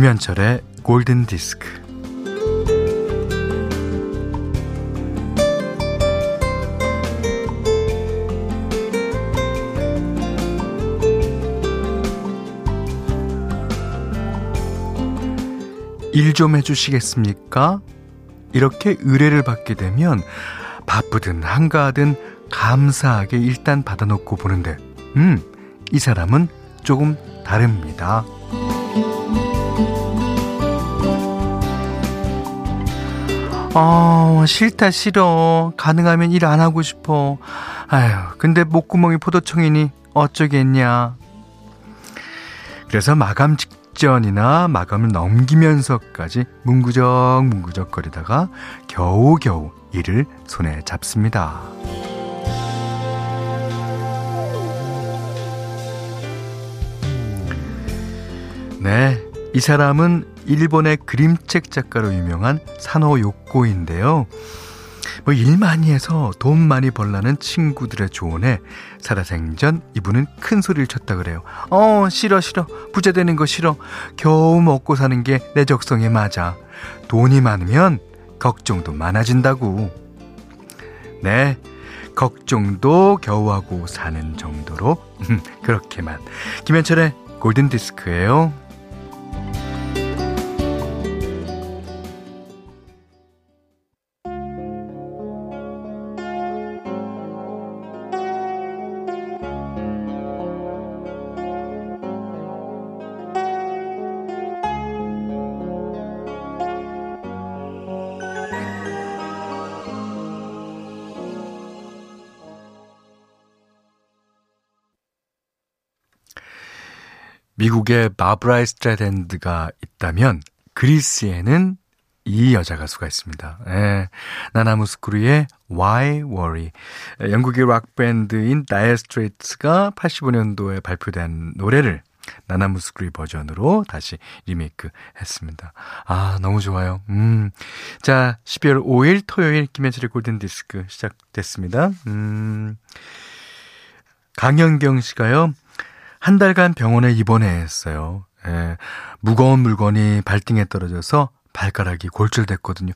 김현철의 골든 디스크. 일 좀 해주시겠습니까? 이렇게 의뢰를 받게 되면 바쁘든 한가하든 감사하게 일단 받아놓고 보는데, 음, 이 사람은 조금 다릅니다. 어, 싫다, 싫어. 가능하면 일 안 하고 싶어. 아휴, 근데 목구멍이 포도청이니 어쩌겠냐. 그래서 마감 직전이나 마감을 넘기면서까지 문구적 문구적 거리다가 겨우겨우 일을 손에 잡습니다. 네, 이 사람은 일본의 그림책 작가로 유명한 산호 요코인데요. 뭐 일 많이 해서 돈 많이 벌라는 친구들의 조언에 살아생전 이분은 큰 소리를 쳤다 그래요. 어 싫어 싫어 부자 되는 거 싫어 겨우 먹고 사는 게 내 적성에 맞아 돈이 많으면 걱정도 많아진다고. 네 걱정도 겨우 하고 사는 정도로 그렇게만 김현철의 골든 디스크예요. 미국의 바브라 스트라이샌드가 있다면 그리스에는 이 여자 가수가 있습니다. 예, 나나 무스쿠리의 Why Worry. 영국의 락밴드인 다이어 스트레이츠가 85년도에 발표된 노래를 나나 무스쿠리 버전으로 다시 리메이크 했습니다. 아, 너무 좋아요. 음. 자, 12월 5일 토요일 김현철의 골든디스크 시작됐습니다. 음. 강현경 씨가요. 한 달간 병원에 입원했어요. 예, 무거운 물건이 발등에 떨어져서 발가락이 골절됐거든요.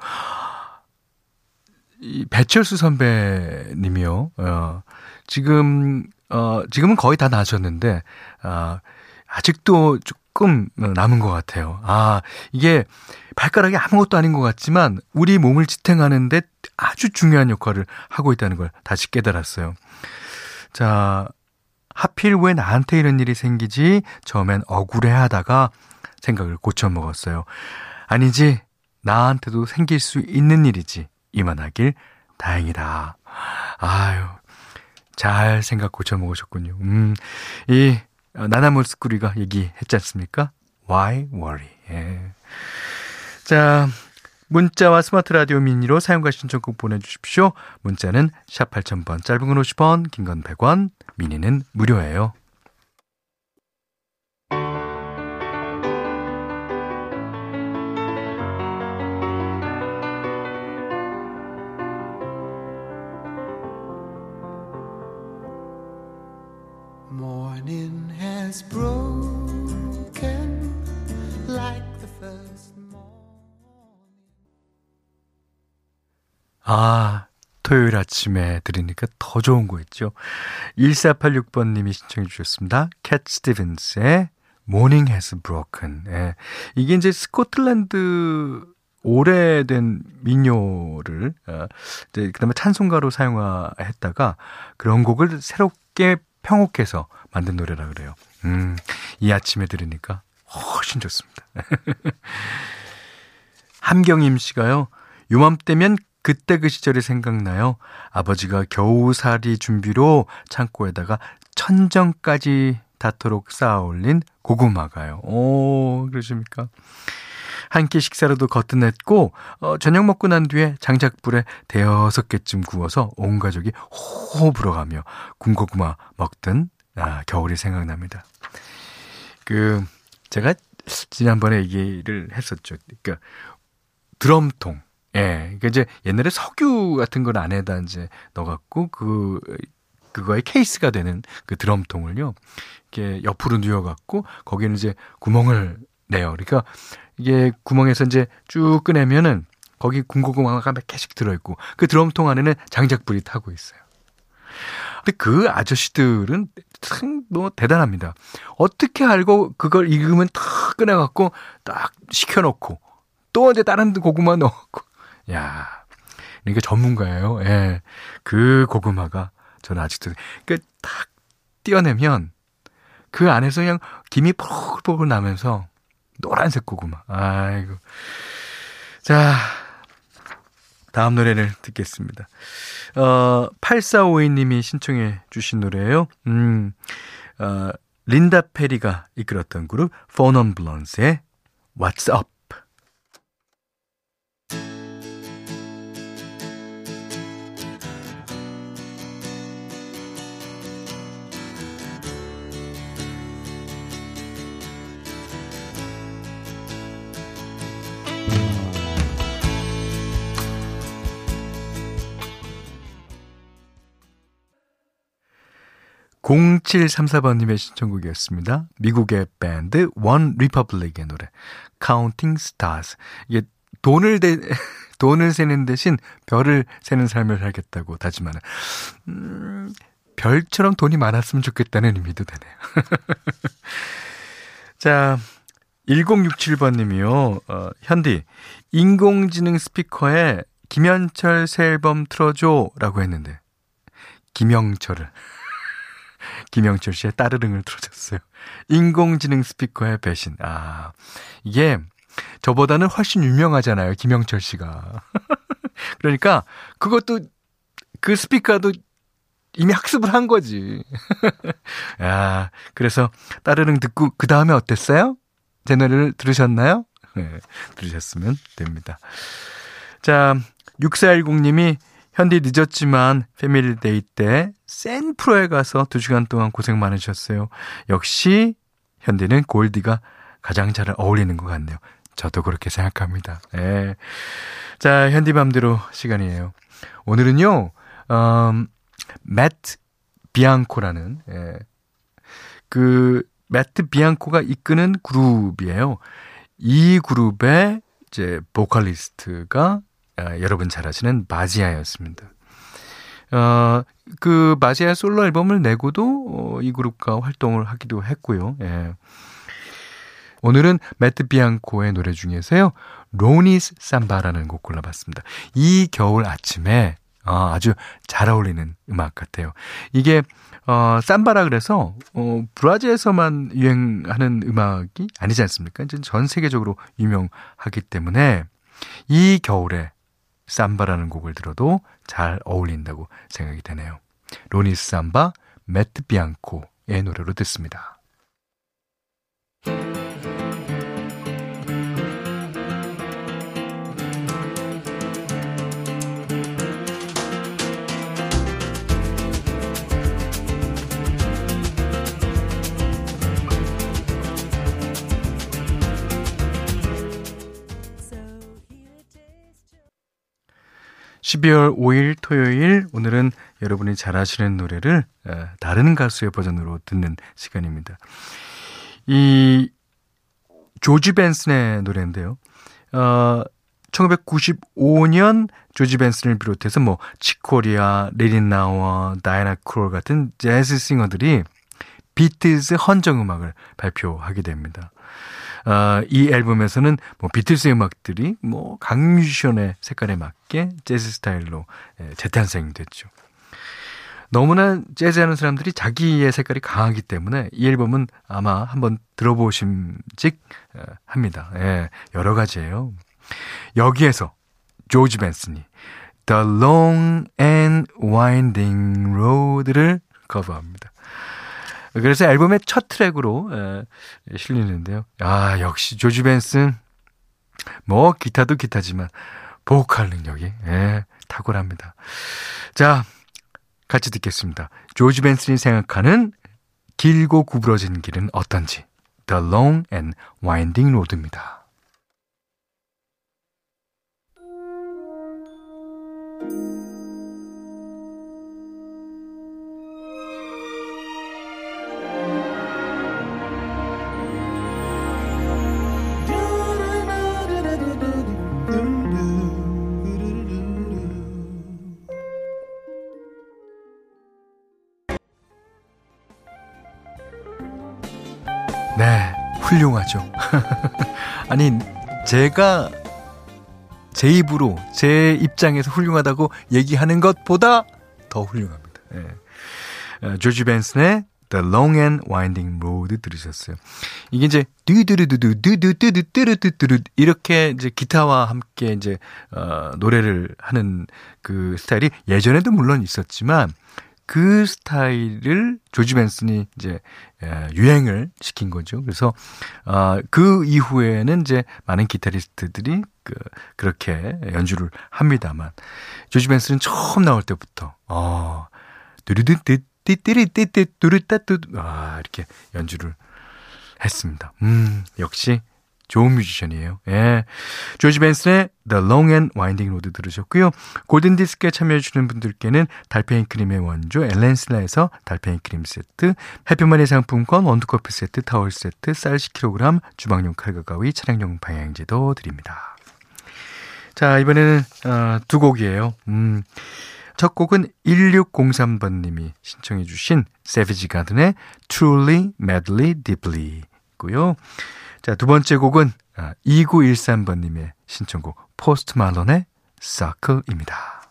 이 배철수 선배님이요. 어, 지금 어, 지금은 거의 다 나셨는데 어, 아직도 조금 남은 것 같아요. 아, 이게 발가락이 아무것도 아닌 것 같지만 우리 몸을 지탱하는데 아주 중요한 역할을 하고 있다는 걸 다시 깨달았어요. 자, 하필 왜 나한테 이런 일이 생기지? 처음엔 억울해 하다가 생각을 고쳐먹었어요. 아니지, 나한테도 생길 수 있는 일이지. 이만하길 다행이다. 아유, 잘 생각 고쳐먹으셨군요. 음, 이, 나나몰스쿠리가 얘기했지 않습니까? Why worry? 예. 자, 문자와 스마트 라디오 미니로 사용과 신청곡 보내주십시오. 문자는 샵 8000번, 짧은 건 50원, 긴 건 100원, 미니는 무료예요. 아, 토요일 아침에 들으니까 더 좋은 거 있죠. 1486번님이 신청해 주셨습니다. 캣 스티븐스의 Morning Has Broken. 예. 이게 이제 스코틀랜드 오래된 민요를, 어, 이제 그 다음에 찬송가로 사용했다가 그런 곡을 새롭게 평곡해서 만든 노래라 그래요. 음, 이 아침에 들으니까 훨씬 좋습니다. 함경임 씨가요, 요맘때면 그때 그 시절이 생각나요. 아버지가 겨우살이 준비로 창고에다가 천정까지 닿도록 쌓아 올린 고구마가요. 오, 그러십니까? 한 끼 식사로도 거뜬했고, 어, 저녁 먹고 난 뒤에 장작불에 대여섯 개쯤 구워서 온 가족이 호호 불어가며 군고구마 먹던 아, 겨울이 생각납니다. 그, 제가 지난번에 얘기를 했었죠. 그러니까 드럼통. 예. 그러니까 이제 옛날에 석유 같은 걸 안에다 이제 넣어갖고 그, 그거의 케이스가 되는 그 드럼통을요. 이렇게 옆으로 누워갖고 거기는 이제 구멍을 내요. 그러니까 이게 구멍에서 이제 쭉 꺼내면은 거기 군고구마가 몇 개씩 들어있고 그 드럼통 안에는 장작불이 타고 있어요. 근데 그 아저씨들은 참 뭐 대단합니다. 어떻게 알고 그걸 익으면 탁 꺼내갖고 딱 식혀놓고 또 이제 다른 고구마 넣고 야 이게 전문가예요. 예. 그 고구마가 저는 아직도 그딱 띄어내면 그 안에서 그냥 김이 뽀글뽀글 나면서 노란색 고구마. 아이고. 자, 다음 노래를 듣겠습니다. 어, 8452님이 신청해 주신 노래예요. 음, 어, 린다 페리가 이끌었던 그룹 포넌 블런스의 What's Up. 0734번님의 신청곡이었습니다. 미국의 밴드 원 리퍼블릭의 노래 Counting Stars. 이게 돈을 대, 돈을 세는 대신 별을 세는 삶을 살겠다고 다짐하는 음, 별처럼 돈이 많았으면 좋겠다는 의미도 되네요. 자, 1067번 님이요. 어, 현디 인공지능 스피커에 김현철 새 앨범 틀어줘라고 했는데 김영철을 김영철 씨의 따르릉을 틀어줬어요. 인공지능 스피커의 배신. 아, 이게 저보다는 훨씬 유명하잖아요. 김영철 씨가. 그러니까 그것도 그 스피커도 이미 학습을 한 거지. 야, 그래서 따르릉 듣고 그 다음에 어땠어요? 제 노래를 들으셨나요? 네, 들으셨으면 됩니다. 자, 6410님이 현디 늦었지만 Family Day 때 세 프로에 가서 2시간 동안 고생 많으셨어요. 역시 현디는 골디가 가장 잘 어울리는 것 같네요. 저도 그렇게 생각합니다. 예. 자, 현디맘대로 시간이에요. 오늘은요, 음, 매트 비앙코라는, 예. 그, 매트 비앙코가 이끄는 그룹이에요. 이 그룹의 이제 보컬리스트가 아, 여러분 잘 아시는 마지아였습니다. 어, 그 마지아 솔로 앨범을 내고도 어, 이 그룹과 활동을 하기도 했고요. 예. 오늘은 매트 비앙코의 노래 중에서요. 로니스 삼바라는 곡 골라봤습니다. 이 겨울 아침에 어, 아주 잘 어울리는 음악 같아요. 이게 어, 삼바라 그래서 어, 브라질에서만 유행하는 음악이 아니지 않습니까? 전 세계적으로 유명하기 때문에 이 겨울에 삼바라는 곡을 들어도 잘 어울린다고 생각이 되네요. 로니스 삼바, 매트 비앙코의 노래로 듣습니다. 12월 5일 토요일 오늘은 여러분이 잘 아시는 노래를 다른 가수의 버전으로 듣는 시간입니다. 이 조지 벤슨의 노래인데요. 어 1995년 조지 벤슨을 비롯해서 뭐 칙 코리아, 레린 나워, 다이애나 크롤 같은 재즈 싱어들이 비틀즈 헌정 음악을 발표하게 됩니다. 어, 이 앨범에서는 뭐 비틀스 음악들이 뭐 각 뮤지션의 색깔에 맞게 재즈 스타일로 예, 재탄생됐죠. 너무나 재즈하는 사람들이 자기의 색깔이 강하기 때문에 이 앨범은 아마 한번 들어보심직 어, 합니다. 예, 여러 가지예요. 여기에서 조지 벤슨이 The Long and Winding Road를 커버합니다. 그래서 앨범의 첫 트랙으로 에, 실리는데요. 아, 역시 조지 벤슨. 뭐, 기타도 기타지만, 보컬 능력이, 예, 탁월합니다. 자, 같이 듣겠습니다. 조지 벤슨이 생각하는 길고 구부러진 길은 어떤지. The Long and Winding Road입니다. 네, 훌륭하죠. 아니, 제가 제 입으로, 제 입장에서 훌륭하다고 얘기하는 것보다 더 훌륭합니다. 네. 조지 벤슨의 The Long and Winding Road 들으셨어요. 이게 이제 듀드르드드 듀드드드드드드드 이렇게 이제 기타와 함께 이제 어 노래를 하는 그 스타일이 예전에도 물론 있었지만 그 스타일을 조지 벤슨이 이제 유행을 시킨 거죠. 그래서 어그 이후에는 이제 많은 기타리스트들이 그 그렇게 연주를 합니다만 조지 벤슨은 처음 나올 때부터 어 두르드드 띠띠리띠띠 뚜르따뚜 아 이렇게 연주를 했습니다. 음 역시 좋은 뮤지션이에요. 예. 조지 벤슨의 The Long and Winding Road 들으셨고요. 골든디스크에 참여해주시는 분들께는 달팽이 크림의 원조 엘렌슬라에서 달팽이 크림 세트, 해피머니 상품권, 원두커피 세트, 타월 세트, 쌀 10kg, 주방용 칼과 가위, 차량용 방향제도 드립니다. 자, 이번에는 어, 두 곡이에요. 음. 첫 곡은 1603번님이 신청해 주신 세비지 가든의 Truly, Madly, Deeply 고요. 자, 두 번째 곡은 2913번님의 아, 신청곡 포스트 말론의 Circle입니다.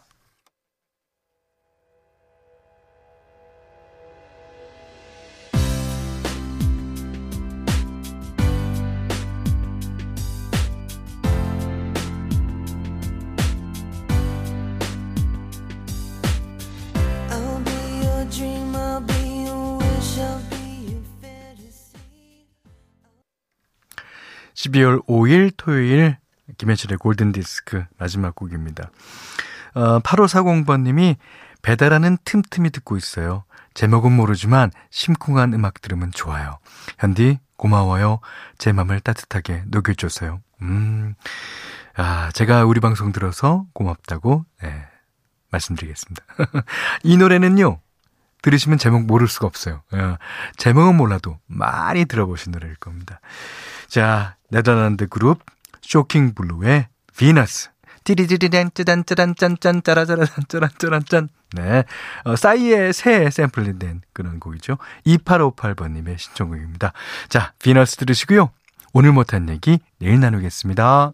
12월 5일 토요일 김현철의 골든디스크 마지막 곡입니다. 어, 8540번님이 배달하는 틈틈이 듣고 있어요. 제목은 모르지만 심쿵한 음악 들으면 좋아요. 현디 고마워요. 제 맘을 따뜻하게 녹여줘서요. 음, 아, 제가 우리 방송 들어서 고맙다고 네, 말씀드리겠습니다. 이 노래는요. 들으시면 제목 모를 수가 없어요. 어, 제목은 몰라도 많이 들어보신 노래일 겁니다. 자, 네덜란드 그룹 쇼킹 블루의 비너스. 띠리디리단 쯔단 쯔단 짠짠 짜라짜라 짠짜란 짜란 짠. 네. 어, 싸이의 새 샘플링 된 그런 곡이죠. 2858번님의 신청곡입니다. 자, 비너스 들으시고요. 오늘 못한 얘기 내일 나누겠습니다.